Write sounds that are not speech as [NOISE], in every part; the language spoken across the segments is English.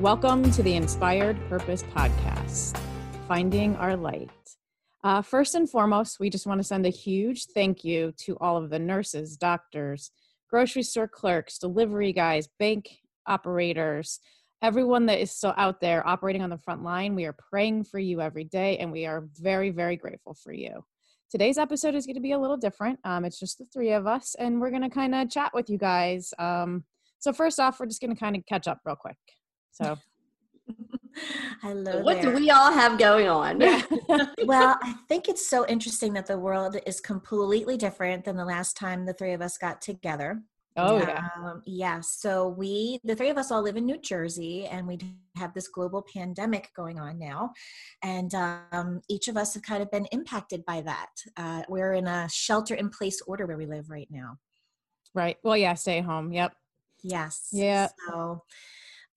Welcome to the Inspired Purpose Podcast, Finding Our Light. Uh, first and foremost, we just want to send a huge thank you to all of the nurses, doctors, grocery store clerks, delivery guys, bank operators, everyone that is still out there operating on the front line. We are praying for you every day, and we are very, very grateful for you. Today's episode is going to be a little different. Um, it's just the three of us, and we're going to kind of chat with you guys. Um, so, first off, we're just going to kind of catch up real quick. So [LAUGHS] Hello. What there. do we all have going on? [LAUGHS] well, I think it's so interesting that the world is completely different than the last time the three of us got together. Oh yeah. Um, yeah. So we, the three of us, all live in New Jersey, and we have this global pandemic going on now, and um, each of us have kind of been impacted by that. Uh, we're in a shelter-in-place order where we live right now. Right. Well, yeah. Stay home. Yep. Yes. Yeah. So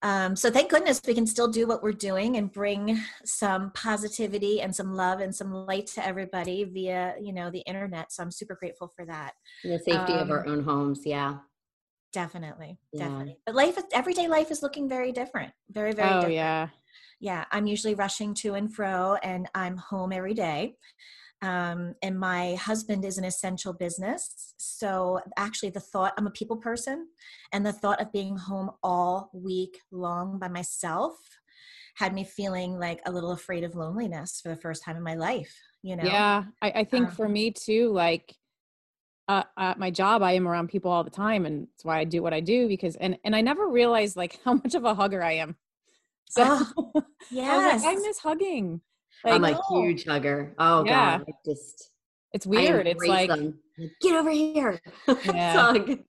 um, so thank goodness we can still do what we're doing and bring some positivity and some love and some light to everybody via you know the internet so i'm super grateful for that the safety um, of our Um, own homes. Yeah. definitely Yeah. definitely but life is everyday life is looking very different very very Oh different yeah. yeah i'm usually rushing to and fro and i'm home every day um, and my husband is an essential business so actually the thought i'm a people person and the thought of being home all week long by myself had me feeling like a little afraid of loneliness for the first time in my life you know Yeah. I, I think Um, for me too, like uh, at my job, I am around people all the time, and that's why I do what I do. Because and and I never realized like [LAUGHS] how much of a hugger I am. So [LAUGHS] Oh, I yes like, I miss hugging. I'm a huge hugger. Oh Yeah. God. I just it's weird. It's like them. Get over here. [LAUGHS] Yeah. hug.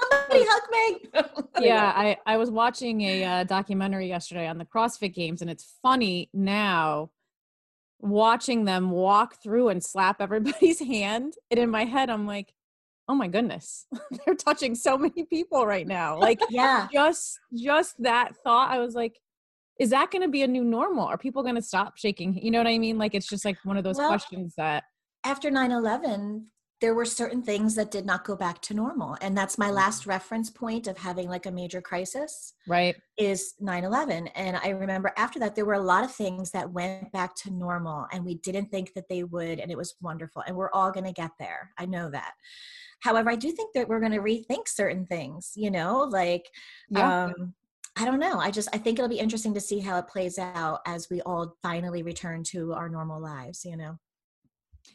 somebody [LAUGHS] hug me yeah i i was watching a uh, documentary yesterday on the crossfit games and it's funny now watching them walk through and slap [LAUGHS] everybody's hand and in my head i'm like oh my goodness they're touching so many people right now like yeah just just that thought i was like is that going to be a new normal? Are people going to stop shaking? You know what i mean? Like it's just like one of those Well, questions that after 9-11 there were certain things that did not go back to normal and that's my last reference point of having like a major crisis right. is 9-11 and i remember after that there were a lot of things that went back to normal and we didn't think that they would and it was wonderful and we're all going to get there. I know that. However i do think that we're going to rethink certain things you know like yeah. um i don't know i just i think it'll be interesting to see how it plays out as we all finally return to our normal lives you know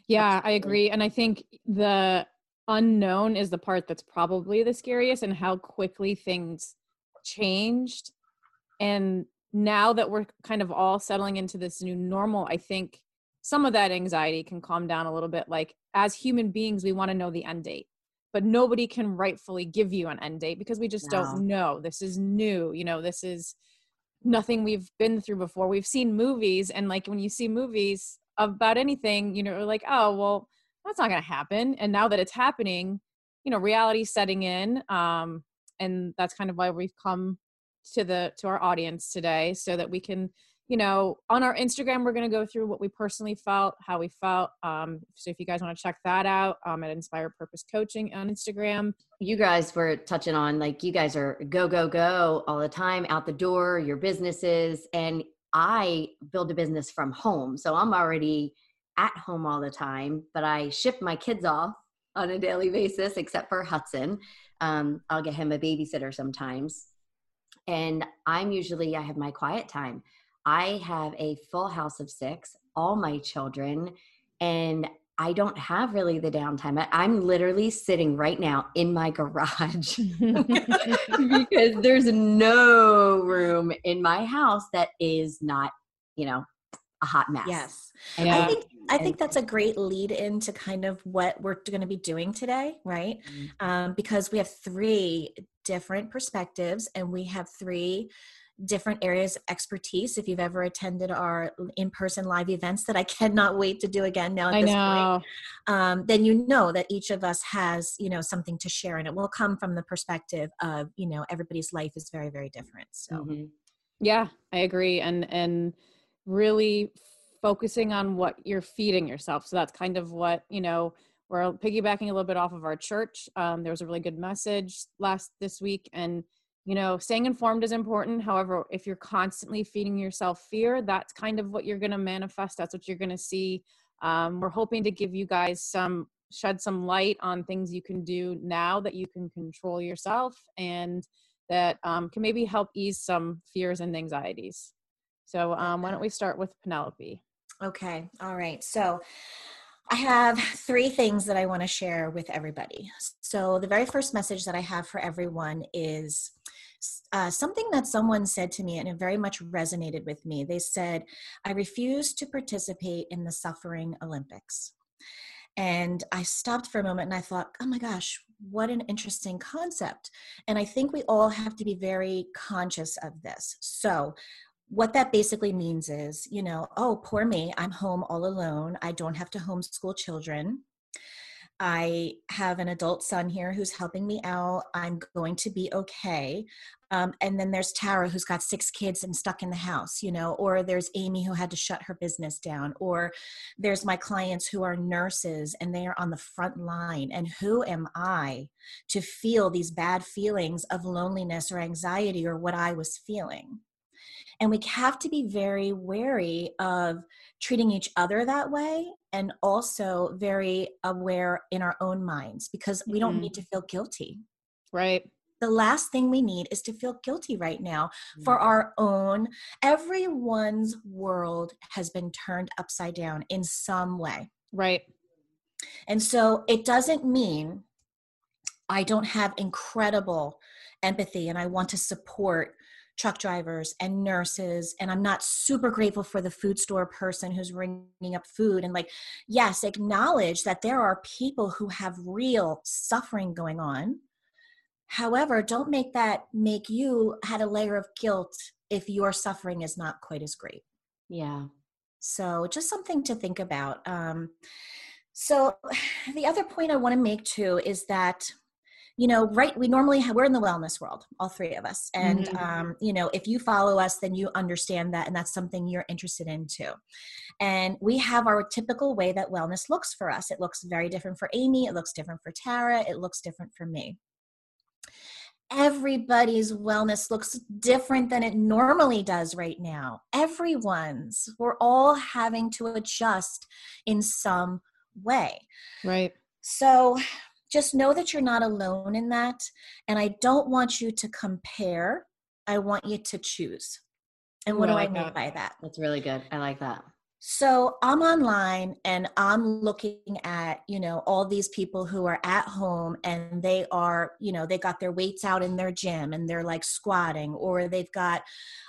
Yeah, I agree. And I think the unknown is the part that's probably the scariest and how quickly things changed. And now that we're kind of all settling into this new normal, I think some of that anxiety can calm down a little bit. Like, as human beings, we want to know the end date, but nobody can rightfully give you an end date because we just don't know. This is new. You know, this is nothing we've been through before. We've seen movies, and like when you see movies about anything, you know, like, oh, well, that's not going to happen. And now that it's happening, you know, reality setting in. Um, and that's kind of why we've come to the to our audience today so that we can you know on our instagram we're going to go through what we personally felt how we felt um, so if you guys want to check that out um, at Inspire purpose coaching on instagram You guys were touching on like you guys are go, go, go all the time, out the door, your businesses. And I build a business from home. So I'm already at home all the time, but I ship my kids off on a daily basis, except for Hudson. Um, I'll get him a babysitter sometimes. And I'm usually, I have my quiet time. I have a full house of six, all my children, and I don't have really the downtime. I- I'm literally sitting right now in my garage [LAUGHS] [LAUGHS] because there's no room in my house that is not, you know, a hot mess. yes Yeah. I think I think that's a great lead into kind of what we're going to be doing today, right? Mhm. Um, because we have three different perspectives and we have three different areas of expertise. If you've ever attended our in-person live events that I [LAUGHS] cannot wait to do again now at i this point, know um, then you know that each of us has you know something to share, and it will come from the perspective of you know everybody's life is very very different. So Mhm. Yeah, I agree. And and really focusing on what you're feeding yourself. So that's kind of what, you know, we're piggybacking a little bit off of our church. Um, there was a really good message last this week and you know, staying informed is important. However, if you're constantly feeding yourself fear, that's kind of what you're going to manifest. That's what you're going to see. Um, we're hoping to give you guys some shed some light on things you can do now that you can control yourself and that um, can maybe help ease some fears and anxieties. So, um, why don't we start with Penelope? Okay. All right. So, I have three things that I want to share with everybody. So, the very first message that I have for everyone is uh, something that someone said to me, and it very much resonated with me. They said, I refuse to participate in the suffering Olympics. And I stopped for a moment and I thought, oh my gosh, what an interesting concept. And I think we all have to be very conscious of this. So, what that basically means is, you know, oh, poor me, I'm home all alone. I don't have to homeschool children. I have an adult son here who's helping me out. I'm going to be okay. Um, and then there's Tara who's got six kids and stuck in the house, you know, or there's Amy who had to shut her business down, or there's my clients who are nurses and they are on the front line. And who am I to feel these bad feelings of loneliness or anxiety or what I was feeling? And we have to be very wary of treating each other that way and also very aware in our own minds because we don't mm-hmm. need to feel guilty. Right. The last thing we need is to feel guilty right now mm-hmm. for our own. Everyone's world has been turned upside down in some way. Right. And so it doesn't mean I don't have incredible empathy and I want to support truck drivers and nurses and i'm not super grateful for the food store person who's ringing up food and like yes acknowledge that there are people who have real suffering going on. However don't make that make you had a layer of guilt if your suffering is not quite as great. Yeah. So just something to think about. Um so [SIGHS] the other point i want to make too is that you know right we normally have, we're in the wellness world all three of us and mm-hmm. um, you know if you follow us then you understand that and that's something you're interested in too and we have our typical way that wellness looks for us it looks very different for amy it looks different for tara it looks different for me everybody's wellness looks different than it normally does right now. Everyone's. We're all having to adjust in some way. Right. So just know that you're not alone in that. And I don't want you to compare, I want you to choose. And what do I, I mean by that? That's really good. I like that. So I'm online and I'm looking at, you know, all these people who are at home and they are, you know, they got their weights out in their gym and they're like squatting or they've got,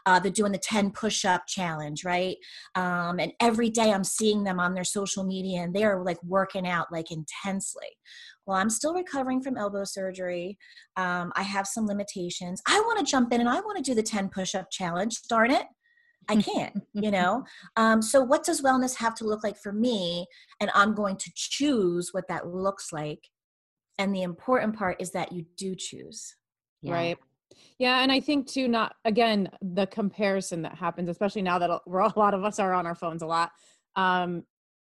uh, they're doing the 10 push up challenge, right? Um, and every day I'm seeing them on their social media and they are like working out like intensely. Well, I'm still recovering from elbow surgery. Um, I have some limitations. I want to jump in and I want to do the 10 push up challenge. Darn it. I can't, [LAUGHS] you know? Um, so, what does wellness have to look like for me? And I'm going to choose what that looks like. And the important part is that you do choose. Yeah. Right. Yeah. And I think, too, not again, the comparison that happens, especially now that we're, a lot of us are on our phones a lot. Um,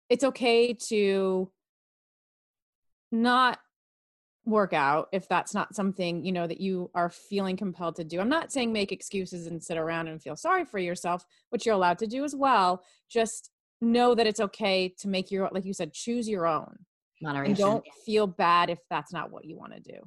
it's okay to not work out if that's not something you know that you are feeling compelled to do. I'm not saying make excuses and sit around and feel sorry for yourself which you're allowed to do as well. Just know that it's okay to make your like you said choose your own moderation. and don't feel bad if that's not what you want to do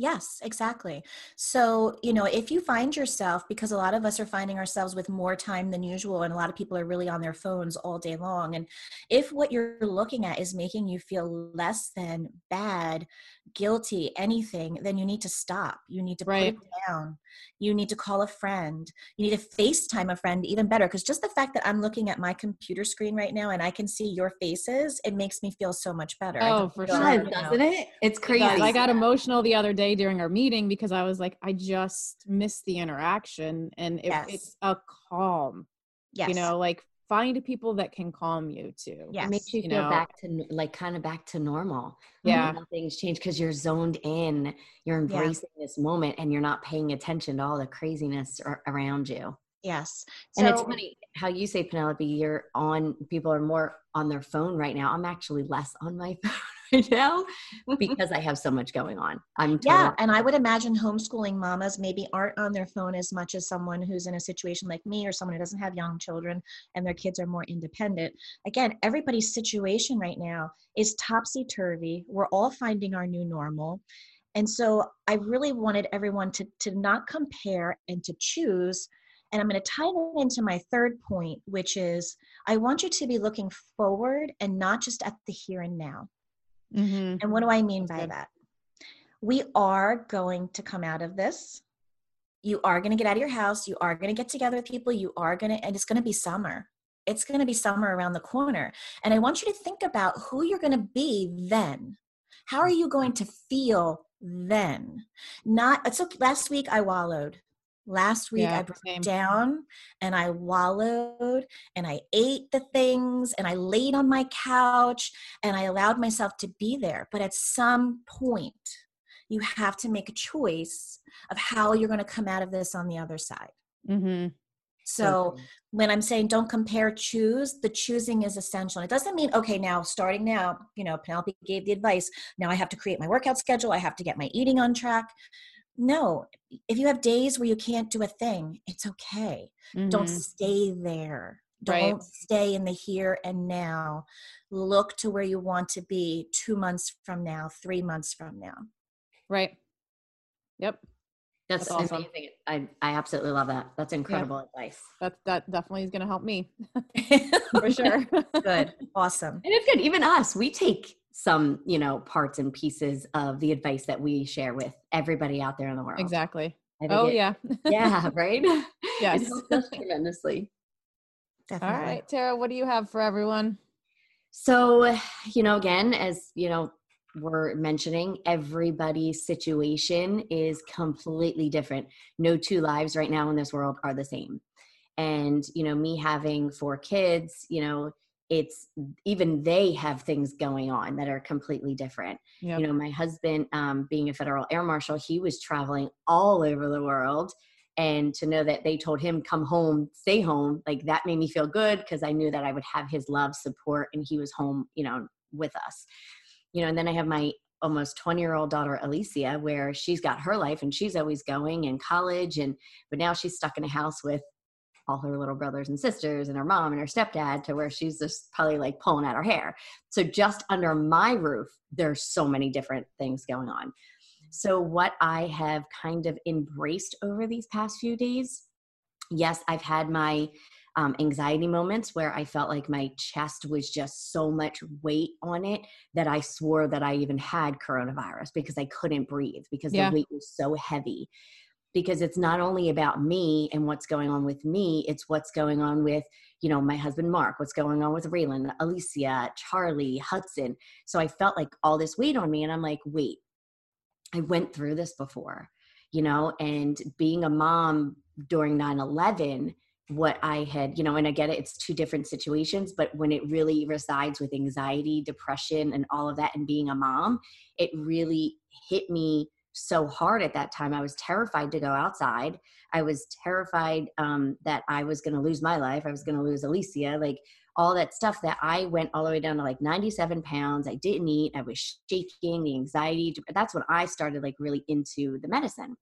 Yes, exactly. So, you know, if you find yourself, because a lot of us are finding ourselves with more time than usual, and a lot of people are really on their phones all day long. And if what you're looking at is making you feel less than bad, guilty, anything, then you need to stop. You need to right. put it down. You need to call a friend. You need to FaceTime a friend, even better. Because just the fact that I'm looking at my computer screen right now and I can see your faces, it makes me feel so much better. Oh, for sure. Does, doesn't it? It's crazy. It I got emotional the other day during our meeting because I was like, I just missed the interaction and it, yes. it's a calm. Yes. You know, like find people that can calm you too. Yeah, it makes you, you feel know? back to like kind of back to normal. Yeah, things change because you're zoned in. You're embracing yeah. this moment, and you're not paying attention to all the craziness around you. Yes, so, and it's funny how you say Penelope. You're on. People are more on their phone right now. I'm actually less on my [LAUGHS] phone. [LAUGHS] right now [LAUGHS] because I have so much going on. I'm yeah, totally- and I would imagine homeschooling mamas maybe aren't on their phone as much as someone who's in a situation like me or someone who doesn't have young children and their kids are more independent. Again, everybody's situation right now is topsy turvy. We're all finding our new normal. And so I really wanted everyone to, to not compare and to choose. And I'm going to tie that into my third point, which is I want you to be looking forward and not just at the here and now. Mm-hmm. And what do I mean by good. that? We are going to come out of this. You are going to get out of your house. You are going to get together with people. You are going to, and it's going to be summer. It's going to be summer around the corner. And I want you to think about who you're going to be then. How are you going to feel then? Not, it's okay. Last week I wallowed. Last week Yeah, I broke same. down and I wallowed and I ate the things and I laid on my couch and I allowed myself to be there. But at some point, you have to make a choice of how you're going to come out of this on the other side. Mm-hmm. So when I'm saying don't compare, choose, the choosing is essential. And it doesn't mean, okay, now starting now, you know, Penelope gave the advice. Now I have to create my workout schedule. I have to get my eating on track. No, if you have days where you can't do a thing, it's okay. Don't Mhm. stay there. Don't stay in the here and now. Look to where you want to be two months from now, three months from now. Right. Yep. That's, That's awesome. amazing. I, I absolutely love that. That's incredible advice. That that definitely is going to help me [LAUGHS] [LAUGHS] for sure. Good. [LAUGHS] Awesome. And it's good. Even us, we take some, you know, parts and pieces of the advice that we share with everybody out there in the world. exactly. Oh it- yeah. Yeah, [LAUGHS] right? Yes. It helps us tremendously. Definitely. right, Tara, what do you have for everyone? So, you know, again, as you know, we're mentioning everybody's situation is completely different. No two lives right now in this world are the same. And, you know, me having four kids, you know, it's even they have things going on that are completely different. Yep. You know, my husband, um, being a federal air marshal, he was traveling all over the world. And to know that they told him, come home, stay home, like that made me feel good because I knew that I would have his love, support, and he was home, you know, with us. You know, and then I have my almost 20 year old daughter, Alicia, where she's got her life and she's always going in college. And, but now she's stuck in a house with all her little brothers and sisters and her mom and her stepdad to where she's just probably like pulling at her hair. So just under my roof, there's so many different things going on. So what I have kind of embraced over these past few days, yes, I've had my um, anxiety moments where I felt like my chest was just so much weight on it that I swore that I even had coronavirus because I couldn't breathe because Yeah. the weight was so heavy because it's not only about me and what's going on with me it's what's going on with you know my husband mark what's going on with raylan alicia charlie hudson. So i felt like all this weight on me and i'm like wait i went through this before you know? And being a mom during 9-11 what i had you know and i get it it's two different situations but when it really resides with anxiety depression and all of that and being a mom it really hit me so hard at that time. I was terrified to go outside. I was terrified um, that I was going to lose my life. I was going to lose Alicia, like all that stuff that I went all the way down to like 97 pounds. I didn't eat. I was shaking, the anxiety. That's when I started like really into the medicine.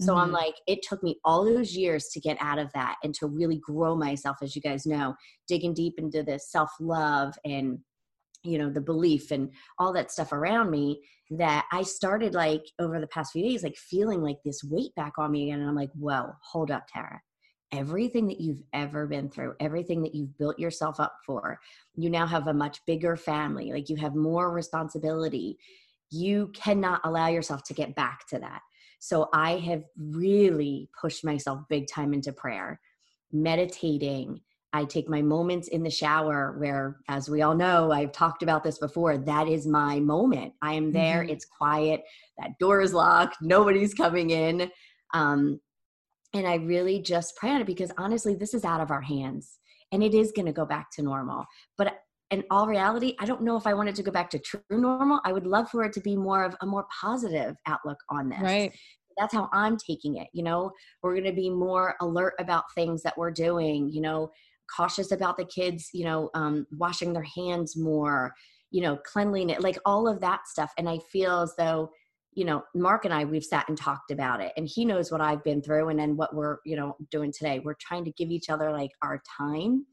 So I'm Mhm. like, it took me all those years to get out of that and to really grow myself, as you guys know, digging deep into the self love and you know the belief and all that stuff around me that i started like over the past few days like feeling like this weight back on me again and i'm like whoa hold up tara. Everything that you've ever been through everything that you've built yourself up for you now have a much bigger family like you have more responsibility. You cannot allow yourself to get back to that. So i have really pushed myself big time into prayer meditating I take my moments in the shower where, as we all know, I've talked about this before, that is my moment. I am there, Mhm. it's quiet, that door is locked, nobody's coming in. Um, and I really just pray on it because honestly, this is out of our hands and it is going to go back to normal. But in all reality, I don't know if I wanted to go back to true normal. I would love for it to be more of a more positive outlook on this Right. that's how I'm taking it. You know, we're going to be more alert about things that we're doing, you know, cautious about the kids, you know, um, washing their hands more, you know cleanliness like all of that stuff. And i feel as though you know mark and i we've sat and talked about it and he knows what i've been through and then what we're you know doing today. We're trying to give each other like our time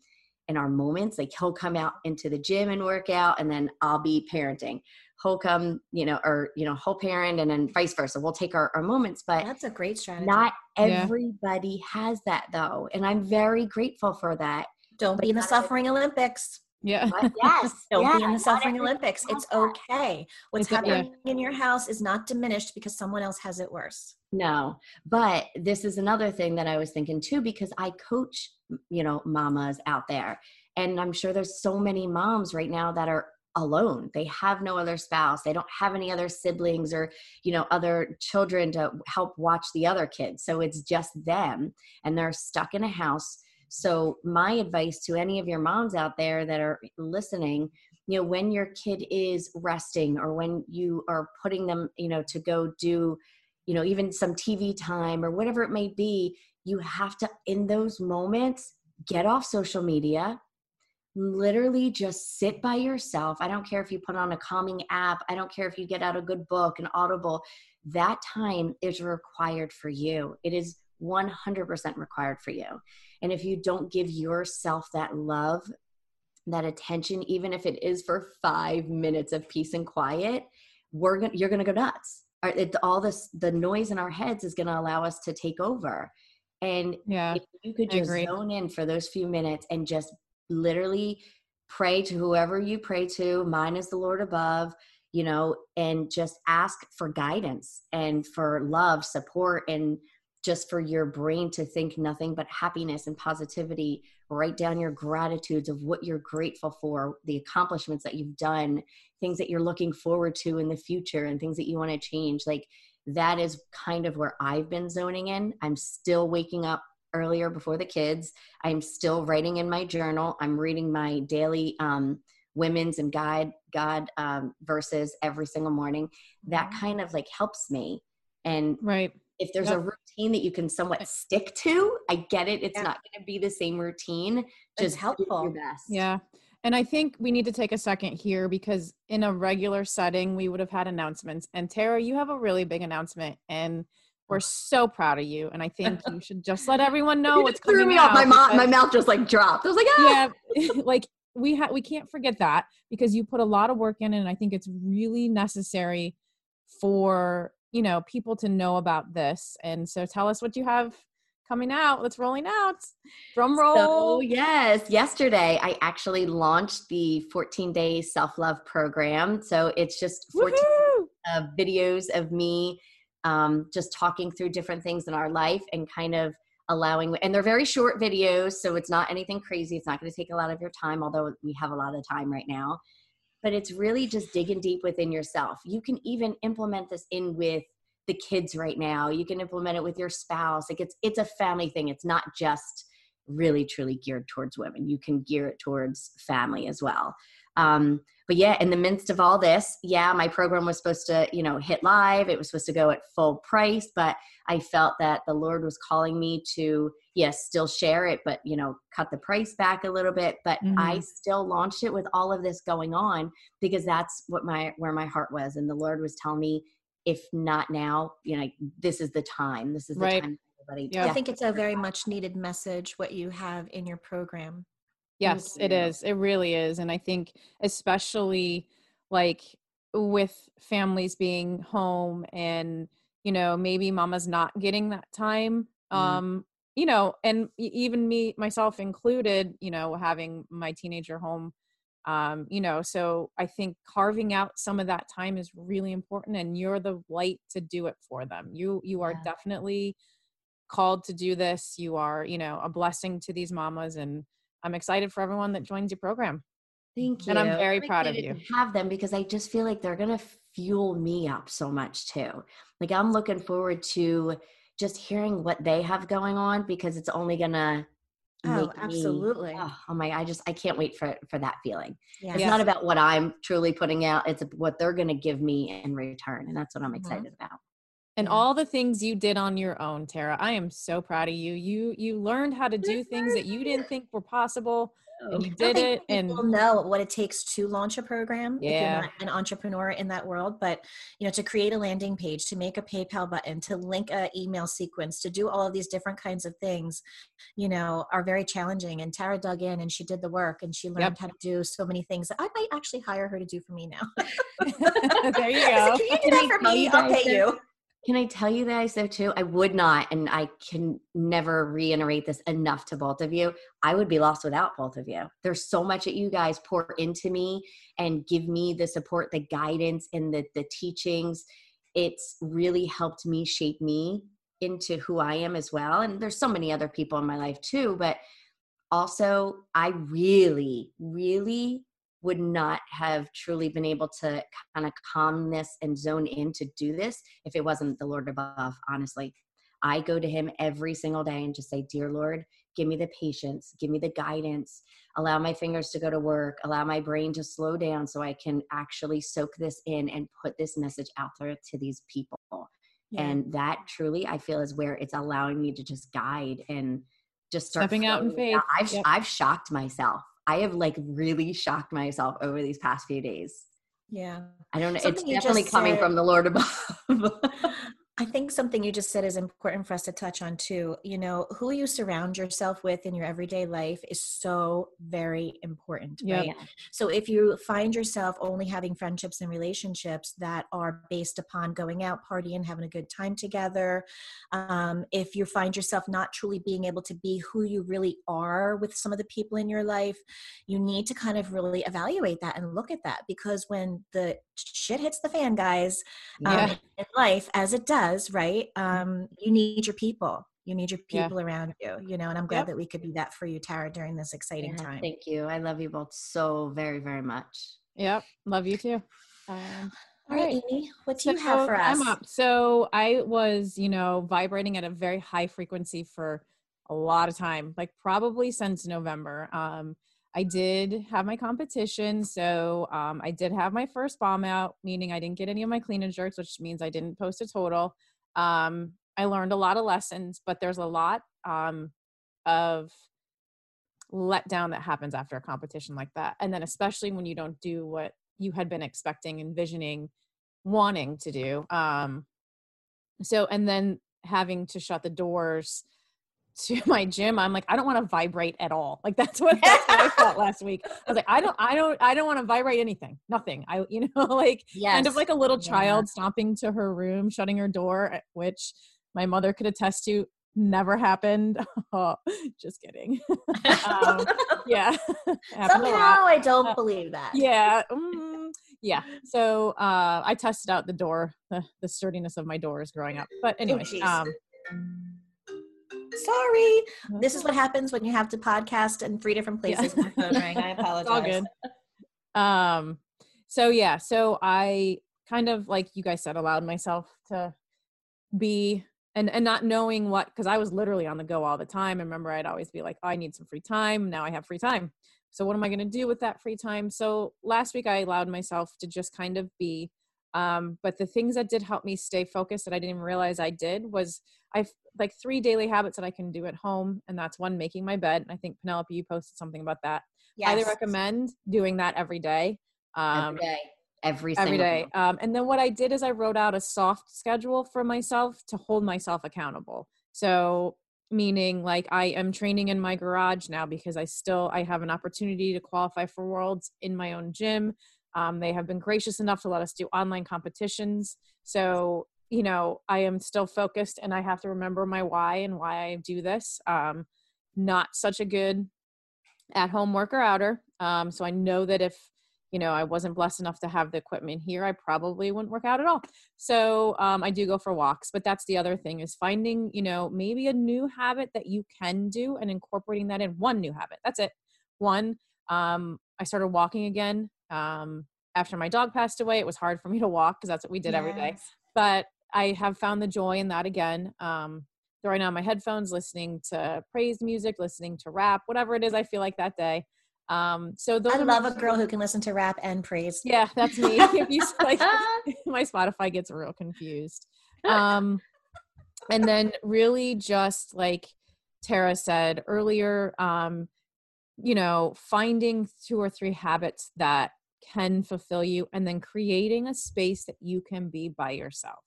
and our moments. Like he'll come out into the gym and work out and then i'll be parenting he'll come you know or you know he'll parent and then vice versa we'll take our, our moments but That's a great strategy. not Yeah. everybody has that though and i'm very grateful for that Don't but be in the not every- suffering Olympics. Yeah. But [LAUGHS] yes Don't yeah, be in the suffering Olympics. It's that. okay. What's It's a- yeah. happening in your house is not diminished because someone else has it worse. No, but this is another thing that I was thinking too, because I coach, you know, mamas out there. And I'm sure there's so many moms right now that are alone. They have no other spouse. They don't have any other siblings or, you know, other children to help watch the other kids. So it's just them and they're stuck in a house. So my advice to any of your moms out there that are listening, you know, when your kid is resting or when you are putting them, you know, to go do you know even some tv time or whatever it may be you have to in those moments get off social media literally just sit by yourself. I don't care if you put on a calming app. I don't care if you get out a good book an audible. That time is required for you. It is 100% required for you. And if you don't give yourself that love that attention even if it is for 5 minutes of peace and quiet we're to you're going to go nuts. All this the noise in our heads is going to allow us to take over. And Yeah. if you could just zone in for those few minutes and just literally pray to whoever you pray to mine is the lord above you know and just ask for guidance and for love support and just for your brain to think nothing but happiness and positivity. Write down your gratitudes of what you're grateful for the accomplishments that you've done things that you're looking forward to in the future and things that you want to change. Like that is kind of where i've been zoning in. I'm still waking up earlier before the kids i'm still writing in my journal i'm reading my daily um, women's and guide god um, verses every single morning that kind of like helps me and Right. if there's Yep. a routine that you can somewhat stick to i get it it's Yeah. not going to be the same routine just do helpful. best Yeah. And I think we need to take a second here because in a regular setting, we would have had announcements. And Tara, you have a really big announcement, and we're so proud of you. And I [LAUGHS] think you should just let everyone know what's just threw coming me off my, mouth. my mouth just like dropped i was like ah! yeah [LAUGHS] like we have we can't forget that because you put a lot of work in and i think it's really necessary for you know people to know about this and so tell us what you have coming out that's rolling out drum roll So, yes, yesterday I actually launched the 14 day self love program. So, it's just 14 uh, videos of me um, just talking through different things in our life and kind of allowing, and they're very short videos. So, it's not anything crazy. It's not going to take a lot of your time, although we have a lot of time right now. But it's really just digging deep within yourself. You can even implement this in with the kids right now. You can implement it with your spouse. Like it's it's a family thing. It's not just really truly geared towards women. You can gear it towards family as well. Um, but yeah, in the midst of all this, yeah, my program was supposed to, you know, hit live. It was supposed to go at full price, but I felt that the Lord was calling me to, yes, still share it, but you know, cut the price back a little bit. But I Mhm. still launched it with all of this going on because that's what my where my heart was, and the Lord was telling me, if not now, you know, this is the time. This is the Right. time. Everybody, Yeah. I think it's a very much needed message what you have in your program. Yes, it you. is. It really is. And I think, especially like with families being home and, you know, maybe mama's not getting that time. Mhm. Um, you know, and even me, myself included, you know, having my teenager home, um, you know, so I think carving out some of that time is really important and you're the light to do it for them. You, you are Yeah. definitely called to do this. You are, you know, a blessing to these mamas and I'm excited for everyone that joins your program. Thank you. And I'm very proud of you. to have them because I just feel like they're gonna fuel me up so much too. Like I'm looking forward to just hearing what they have going on because it's only gonna Oh, make me- absolutely. oh, oh my! I just I can't wait for for that feeling. Yeah. It's Yes. not about what I'm truly putting out; it's what they're gonna give me in return, and that's what I'm Mhm. excited about. And Yeah. all the things you did on your own, Tara. I am so proud of you. You you learned how to do things that you didn't think were possible. and you did it and people know what it takes to launch a program if Yeah. you're not an entrepreneur in that world but you know to create a landing page to make a paypal button to link a email sequence to do all of these different kinds of things you know are very challenging and tara dug in and she did the work and she learned Yep. how to do so many things that i might actually hire her to do for me now [LAUGHS] there you [LAUGHS] go can you do that for me i'll pay you Can I tell you guys so too? I would not, and I can never reiterate this enough to both of you. I would be lost without both of you. There's so much that you guys pour into me and give me the support, the guidance, and the the teachings. It's really helped me shape me into who I am as well. And there's so many other people in my life too, but also I really, really would not have truly been able to kind of calmness and zone in to do this if it wasn't the Lord above, honestly. I go to him every single day and just say, Dear Lord, give me the patience, give me the guidance, allow my fingers to go to work, allow my brain to slow down so I can actually soak this in and put this message out there to these people. Yeah. And that truly, I feel, is where it's allowing me to just guide and just start Stepping out in flowing with that. faith. I've Yep. I've shocked myself. I have like really shocked myself over these past few days. yeah I don't know. Something it's definitely coming said- from the Lord above. [LAUGHS] I think something you just said is important for us to touch on too. You know, who you surround yourself with in your everyday life is so very important, Yep. right? So if you find yourself only having friendships and relationships that are based upon going out, partying, having a good time together, um, if you find yourself not truly being able to be who you really are with some of the people in your life, you need to kind of really evaluate that and look at that because when the shit hits the fan, guys, um, Yeah. in life as it does right um, you need your people you need your Yeah. people around you you know and i'm glad Yep. that we could be that for you tara during this exciting Yeah, time Thank you. I love you both so very, very much. yep love you too um, all right amy what do you have for us I'm up. So I was, you know, vibrating at a very high frequency for a lot of time, like probably since November. Um, I did have my competition, so um, I did have my first bomb out, meaning I didn't get any of my clean and jerks, which means I didn't post a total. Um, I learned a lot of lessons, but there's a lot um, of letdown that happens after a competition like that, and then especially when you don't do what you had been expecting, envisioning, wanting to do. Um, so, and then having to shut the doors to [LAUGHS] my gym, I'm like, I don't want to vibrate at all. Like that's what, [LAUGHS] that's what I felt [LAUGHS] last week. I was like, I don't, I don't, I don't want to vibrate anything, nothing. I, you know, like Yes. kind of like a little Yeah. child stomping to her room, shutting her door, eh, which my mother could attest to never happened. Oh, just kidding. um, yeah. happened a lot somehow i don't Uh, believe that yeah mm, yeah so uh i tested out the door the, the sturdiness of my doors growing up but anyway jeez. um sorry. This is what [LAUGHS] happens when you have to podcast in three different places [LAUGHS] the phone rang. i apologize it's all good. Um so yeah so i kind of like you guys said allowed myself to be and and not knowing what because i was literally on the go all the time. And remember i'd always be like oh, i need some free time. Now i have free time. So what am i going to do with that free time? So last week i allowed myself to just kind of be um, but the things that did help me stay focused that i didn't even realize i did was i've like three daily habits that i can do at home and that's one making my bed and i think penelope you posted something about that I highly recommend doing that every day um, every day. Every, every single day. Um, and then what I did is I wrote out a soft schedule for myself to hold myself accountable. So meaning like I am training in my garage now because I still I have an opportunity to qualify for worlds in my own gym. Um, they have been gracious enough to let us do online competitions. So you know I am still focused and I have to remember my why and why I do this. Um, not such a good at home worker outer. Um, so I know that if you know, I wasn't blessed enough to have the equipment here, I probably wouldn't work out at all. So um, I do go for walks, but that's the other thing is finding, you know, maybe a new habit that you can do and incorporating that in one new habit. That's it. One, um, I started walking again. Um, after my dog passed away, it was hard for me to walk because that's what we did every day. But I have found the joy in that again. Um, throwing on my headphones, listening to praise music, listening to rap, whatever it is I feel like that day. Um, so those i are my love a girl who can listen to rap and praise yeah, that's me. [LAUGHS] if you like, [LAUGHS] [LAUGHS] my Spotify gets real confused. Um, and then really just like Tara said earlier, um, you know, finding two or three habits that can fulfill you and then creating a space that you can be by yourself.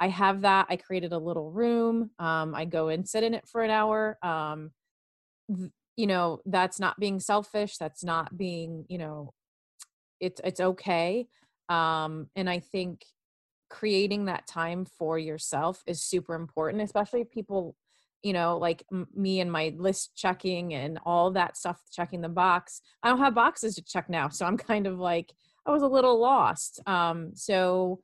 I have that. I created a little room. Um, I go and sit in it for an hour. Um, th- you know, that's not being selfish. That's not being, you know, it's it's okay. Um, and I think creating that time for yourself is super important, especially if people you know like m- me and my list checking and all that stuff checking the box i don't have boxes to check now so i'm kind of like i was a little lost um so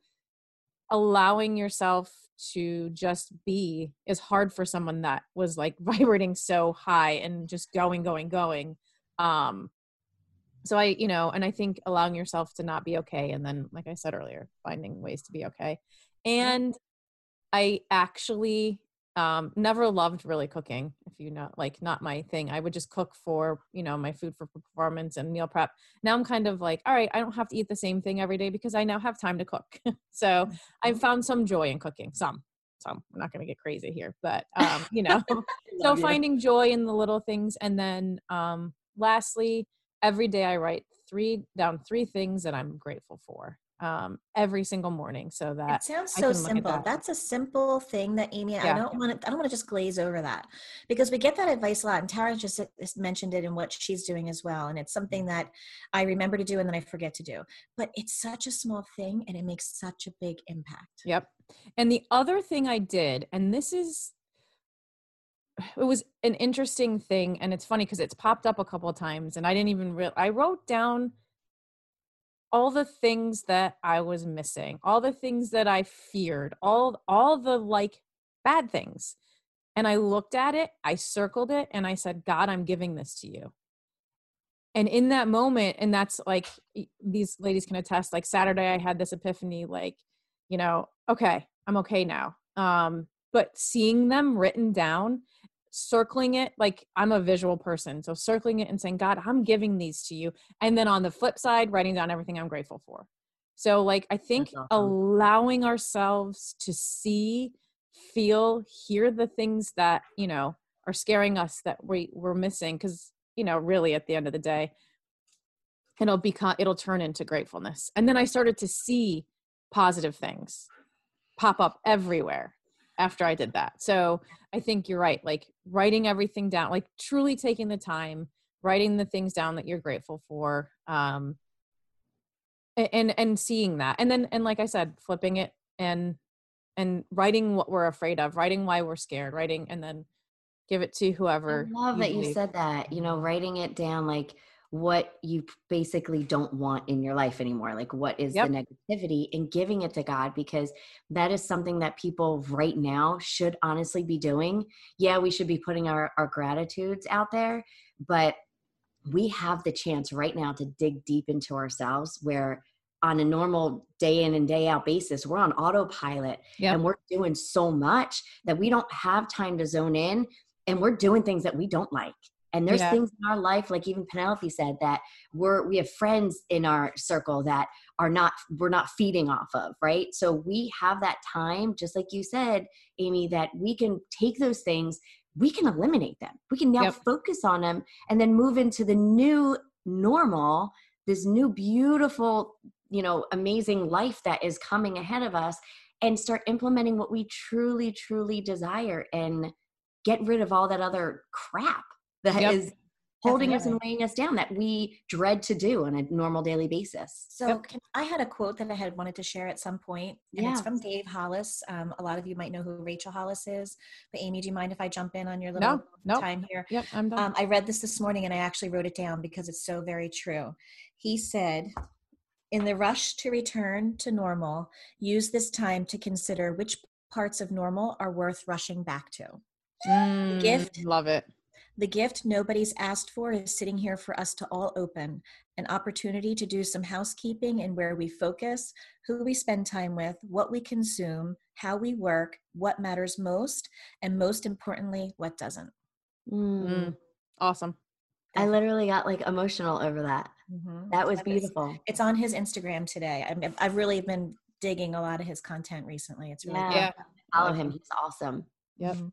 allowing yourself to just be is hard for someone that was like [LAUGHS] vibrating so high and just going going going um so i you know and i think allowing yourself to not be okay and then like i said earlier finding ways to be okay. And i actually um never loved really cooking if you know like not my thing. I would just cook for you know my food for performance and meal prep. Now i'm kind of like all right i don't have to eat the same thing every day because i now have time to cook. [LAUGHS] So i've Mm-hmm. found some joy in cooking some some we're not going to get crazy here but um you know [LAUGHS] [LAUGHS] so finding joy in the little things and then um lastly every day i write three down three things that i'm grateful for um every single morning so that It sounds so can look at simple. that. That's a simple thing that Amy. I don't want to. I don't want to just glaze over that because we get that advice a lot, and Tara just uh, just mentioned it in what she's doing as well, and it's something that I remember to do and then I forget to do. But it's such a small thing, and it makes such a big impact. Yep. And the other thing I did, and this is, [SIGHS] it was an interesting thing, and it's funny because it's popped up a couple of times, and I didn't even real. I wrote down all the things that I was missing, all the things that I feared, all all the like bad things, and I looked at it, I circled it, and I said, God, I'm giving this to you. And in that moment, and that's like these ladies can attest. Like Saturday, I had this epiphany, like you know, okay, I'm okay now. Um, but seeing them written down, circling it, like I'm a visual person. So circling it and saying, God, I'm giving these to you. And then on the flip side, writing down everything I'm grateful for. So, like, I think awesome. allowing ourselves to see, feel, hear the things that, you know, are scaring us that we, we're missing. Cause, you know, really at the end of the day, it'll become, it'll turn into gratefulness. And then I started to see positive things pop up everywhere after I did that. So I think you're right. Like writing everything down, like truly taking the time, writing the things down that you're grateful for, um, and and seeing that, and then and like I said, flipping it and and writing what we're afraid of, writing why we're scared, writing, and then give it to whoever. I love that you said that, you know, writing it down like what you basically don't want in your life anymore. Like what is Yep. the negativity and giving it to God because that is something that people right now should honestly be doing. Yeah, we should be putting our, our gratitudes out there, but we have the chance right now to dig deep into ourselves where on a normal day in and day out basis, we're on autopilot Yep. and we're doing so much that we don't have time to zone in and we're doing things that we don't like and there's Yeah. things in our life like even penelope said that we're we have friends in our circle that are not we're not feeding off of right so we have that time just like you said amy that we can take those things we can eliminate them we can now Yep. focus on them and then move into the new normal this new beautiful you know amazing life that is coming ahead of us and start implementing what we truly truly desire and get rid of all that other crap that is Yep. holding us and weighing us down that we dread to do on a normal daily basis So Yep. can, I had a quote that I had wanted to share at some point, and it's from Dave Hollis. Um, a lot of you might know who Rachel Hollis is, but Amy, do you mind if I jump in on your little No, no. time here? Yep, I'm done. Um, I read this this morning and I actually wrote it down because it's so very true. He said, In the rush to return to normal, use this time to consider which parts of normal are worth rushing back to. Mm, gift. Love it. The gift nobody's asked for is sitting here for us to all open an opportunity to do some housekeeping and where we focus, who we spend time with, what we consume, how we work, what matters most, and most importantly, what doesn't. Mm. Mm, awesome. i literally got like emotional over that Mhm. that was beautiful It's on his Instagram today. I'm, I've really been digging a lot of his content recently. It's really Yeah. good. Yeah. follow him him. he's awesome Yep. Mhm.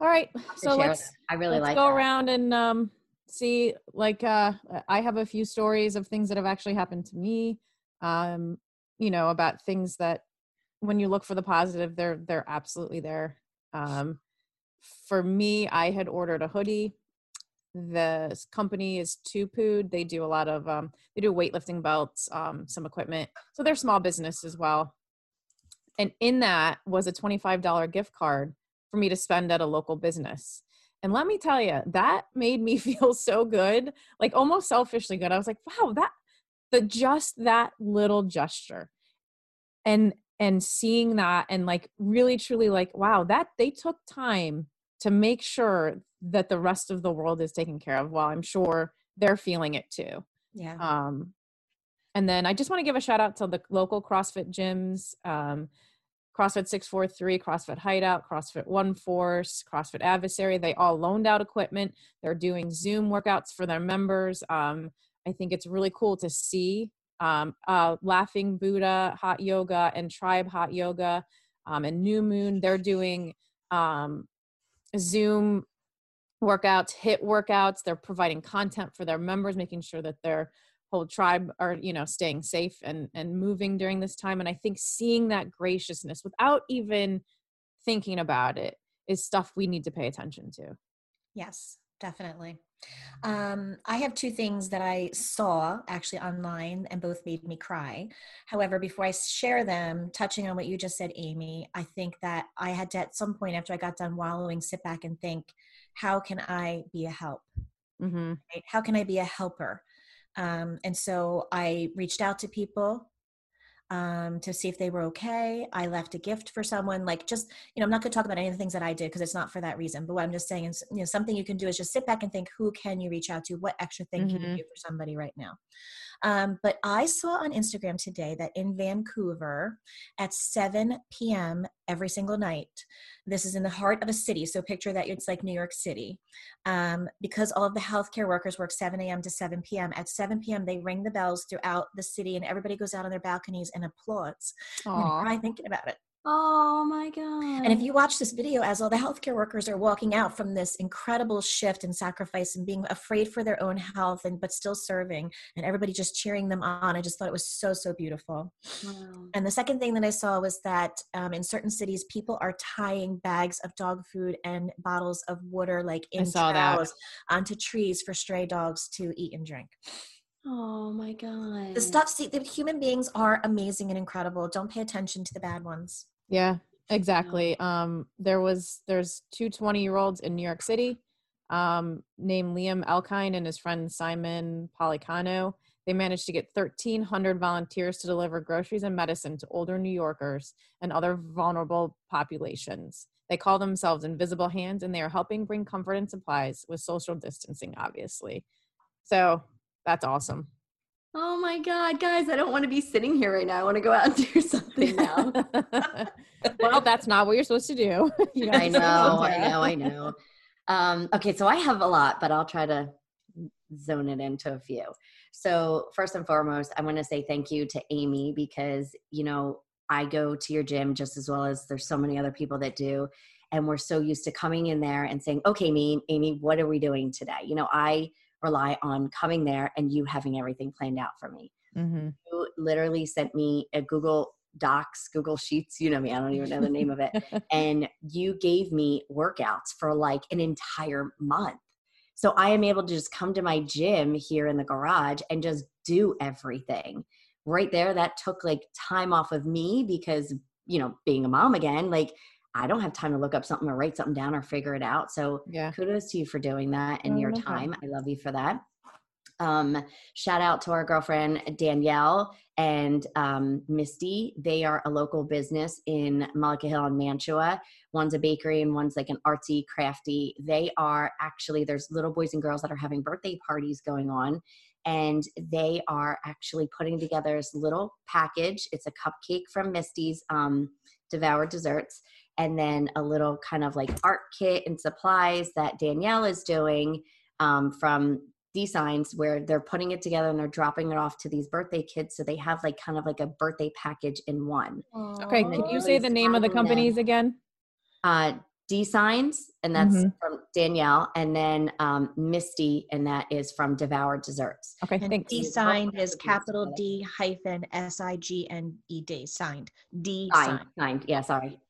All right. So let's i really let's like go that. around and um see like uh i have a few stories of things that have actually happened to me um you know about things that when you look for the positive they're they're absolutely there um for me i had ordered a hoodie the company is 2POOD. They do a lot of um, they do weightlifting belts, um, some equipment. So they're small business as well. And in that was a $25 gift card for me to spend at a local business. And let me tell you, that made me [LAUGHS] feel so good, like almost selfishly good. I was like, wow, that the just that little gesture. And and seeing that and like really truly like, wow, that they took time to make sure that the rest of the world is taken care of while I'm sure they're feeling it too. Yeah. Um, and then I just want to give a shout out to the local CrossFit gyms, um, CrossFit 643, CrossFit Hideout, CrossFit One Force, CrossFit Adversary. They all loaned out equipment. They're doing Zoom workouts for their members. Um, I think it's really cool to see um, uh, Laughing Buddha Hot Yoga and Tribe Hot Yoga um, and New Moon. They're doing um, Zoom workouts, HIIT workouts. They're providing content for their members, making sure that their whole tribe are, you know, staying safe and and moving during this time. And I think seeing that graciousness without even thinking about it is stuff we need to pay attention to. Yes, definitely. Um, I have two things that I saw actually online and both made me cry. However, before I share them, touching on what you just said, Amy, I think that I had to at some point after I got done wallowing sit back and think, how can I be a help? Mm-hmm. Right? How can I be a helper? Um, and so I reached out to people um, to see if they were okay. I left a gift for someone. Like just, you know, I'm not going to talk about any of the things that I did because it's not for that reason. But what I'm just saying is, you know, something you can do is just sit back and think, who can you reach out to? What extra thing can Mhm. you do for somebody right now? Um, but I saw on Instagram today that in Vancouver at 7 p.m. every single night, this is in the heart of a city. So picture that it's like New York City. Um, because all of the healthcare workers work 7 a.m. to 7 p.m. At 7 p.m., they ring the bells throughout the city and everybody goes out on their balconies and applauds. I'm gonna Aw. cry thinking about it. Oh my god! And if you watch this video as all the healthcare workers are walking out from this incredible shift and sacrifice and being afraid for their own health and but still serving and everybody just cheering them on, I just thought it was so so beautiful. Wow. And the second thing that I saw was that um, in certain cities, people are tying bags of dog food and bottles of water, like in towels, onto trees for stray dogs to eat and drink. Oh my god! The stuff, see, the human beings are amazing and incredible. Don't pay attention to the bad ones. Yeah, exactly. Um, there was there's two 20 year olds in New York City, um, named Liam Elkind and his friend Simon Policano. They managed to get 1,300 volunteers to deliver groceries and medicine to older New Yorkers and other vulnerable populations. They call themselves Invisible Hands, and they are helping bring comfort and supplies with social distancing, obviously. So that's awesome. Oh my god, guys! I don't want to be sitting here right now. I want to go out and [LAUGHS] do something now. [LAUGHS] well, that's not what you're supposed to do. [LAUGHS] You I know, I know, I know. Um, okay, so I have a lot, but I'll try to zone it into a few. So first and foremost, I want to say thank you to Amy because you know I go to your gym just as well as there's so many other people that do, and we're so used to coming in there and saying, "Okay, me, Amy, what are we doing today?" You know, I rely on coming there and you having everything planned out for me Mhm. you literally sent me a Google Docs, Google Sheets, you know me, I don't even know the name of it. [LAUGHS] And you gave me workouts for like an entire month. So I am able to just come to my gym here in the garage and just do everything. Right there, that took like time off of me because, you know, being a mom again, like I don't have time to look up something or write something down or figure it out. So Yeah. kudos to you for doing that and Oh, your time. I love you for that. Um, shout out to our girlfriend Danielle and um, Misty. They are a local business in Mullica Hill and Mantua. One's a bakery and one's like an artsy, crafty. They are actually, there's little boys and girls that are having birthday parties going on. And they are actually putting together this little package. It's a cupcake from Misty's um, Devoured Desserts and then a little kind of like art kit and supplies that Danielle is doing um, from D Signs, where they're putting it together and they're dropping it off to these birthday kids. So they have like kind of like a birthday package in one. Okay, can you say the name of the Aw. companies again? Uh, D signs, and that's Mhm. from Danielle, and then um, Misty, and that is from Devoured Desserts. Okay, And thanks. D Yes. signed is capital D hyphen S I G N E D signed. D Signed, signed. signed. Yeah, sorry.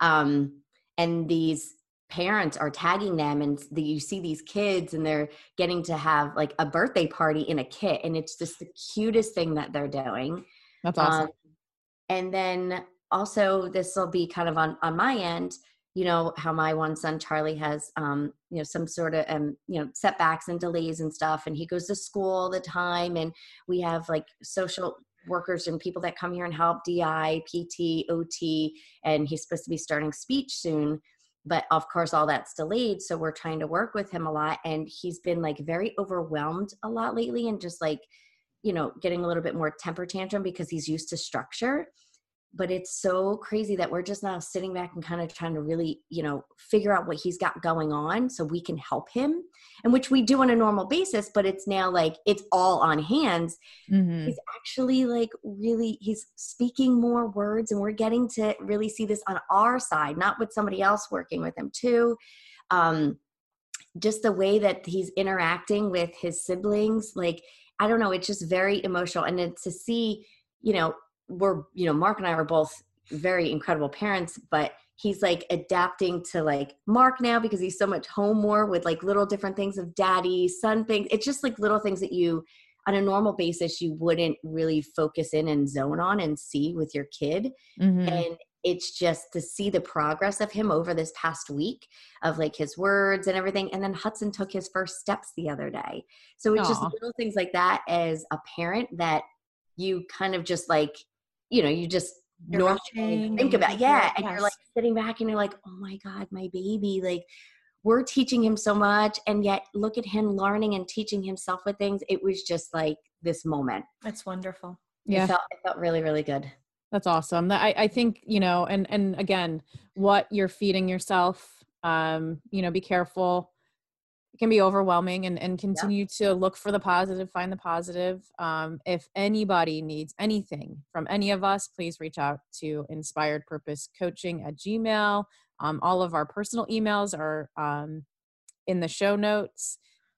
Um, and these parents are tagging them, and the, you see these kids, and they're getting to have like a birthday party in a kit, and it's just the cutest thing that they're doing. That's awesome. Um, and then also this will be kind of on on my end. You know how my one son Charlie has, um, you know, some sort of, um, you know, setbacks and delays and stuff, and he goes to school all the time, and we have like social workers and people that come here and help DI, PT, OT, and he's supposed to be starting speech soon. But of course, all that's delayed. So we're trying to work with him a lot. And he's been like very overwhelmed a lot lately and just like, you know, getting a little bit more temper tantrum because he's used to structure. But it's so crazy that we're just now sitting back and kind of trying to really, you know, figure out what he's got going on so we can help him, and which we do on a normal basis. But it's now like it's all on hands. Mhm. He's actually like really, he's speaking more words, and we're getting to really see this on our side, not with somebody else working with him too. Um, just the way that he's interacting with his siblings like i don't know it's just very emotional and then to see you know we're you know mark and i are both very incredible parents but he's like adapting to like mark now because he's so much home more with like little different things of daddy son things. It's just like little things that you on a normal basis you wouldn't really focus in and zone on and see with your kid. Mhm. and it's just to see the progress of him over this past week of like his words and everything. And then hudson took his first steps the other day. So it's just little things like that as a parent that you kind of just like you know you just You're normally watching think about yeah feel- and you're like sitting back and you're like oh my god my baby like we're teaching him so much and yet look at him learning and teaching himself with things it was just like this moment That's wonderful. Yeah. it felt it felt really really good That's awesome. I, I think, you know, and and again, what you're feeding yourself, um, you know, be careful. Can be overwhelming and, and continue to look for the positive, find the positive. Um, if anybody needs anything from any of us, please reach out to inspired purpose coaching at Gmail. Um, all of our personal emails are um, in the show notes.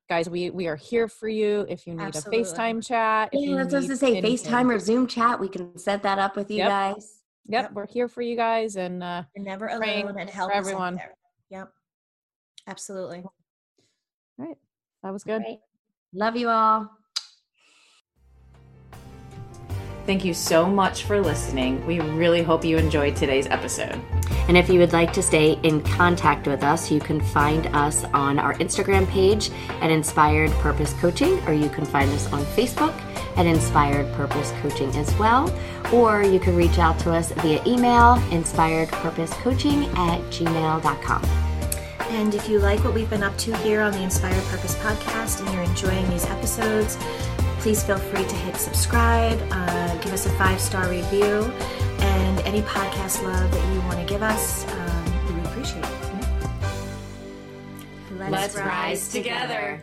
Guys, we we are here for you if you need Absolutely. a FaceTime chat. if Yeah, you that's what I was say. anything. FaceTime or Zoom chat, we can set that up with you Yep. guys. Yep, Yep. we're here for you guys and uh You're never alone and help for is out everyone. Yep. Absolutely. All right. That was good. Great. Love you all. Thank you so much for listening. We really hope you enjoyed today's episode. And if you would like to stay in contact with us, you can find us on our Instagram page at Inspired Purpose Coaching, or you can find us on Facebook at Inspired Purpose Coaching as well. Or you can reach out to us via email, inspiredpurposecoaching at gmail.com. And if you like what we've been up to here on the Inspired Purpose podcast and you're enjoying these episodes, please feel free to hit subscribe, uh, give us a five star review, and any podcast love that you want to give us, um, we appreciate it. Let's rise together.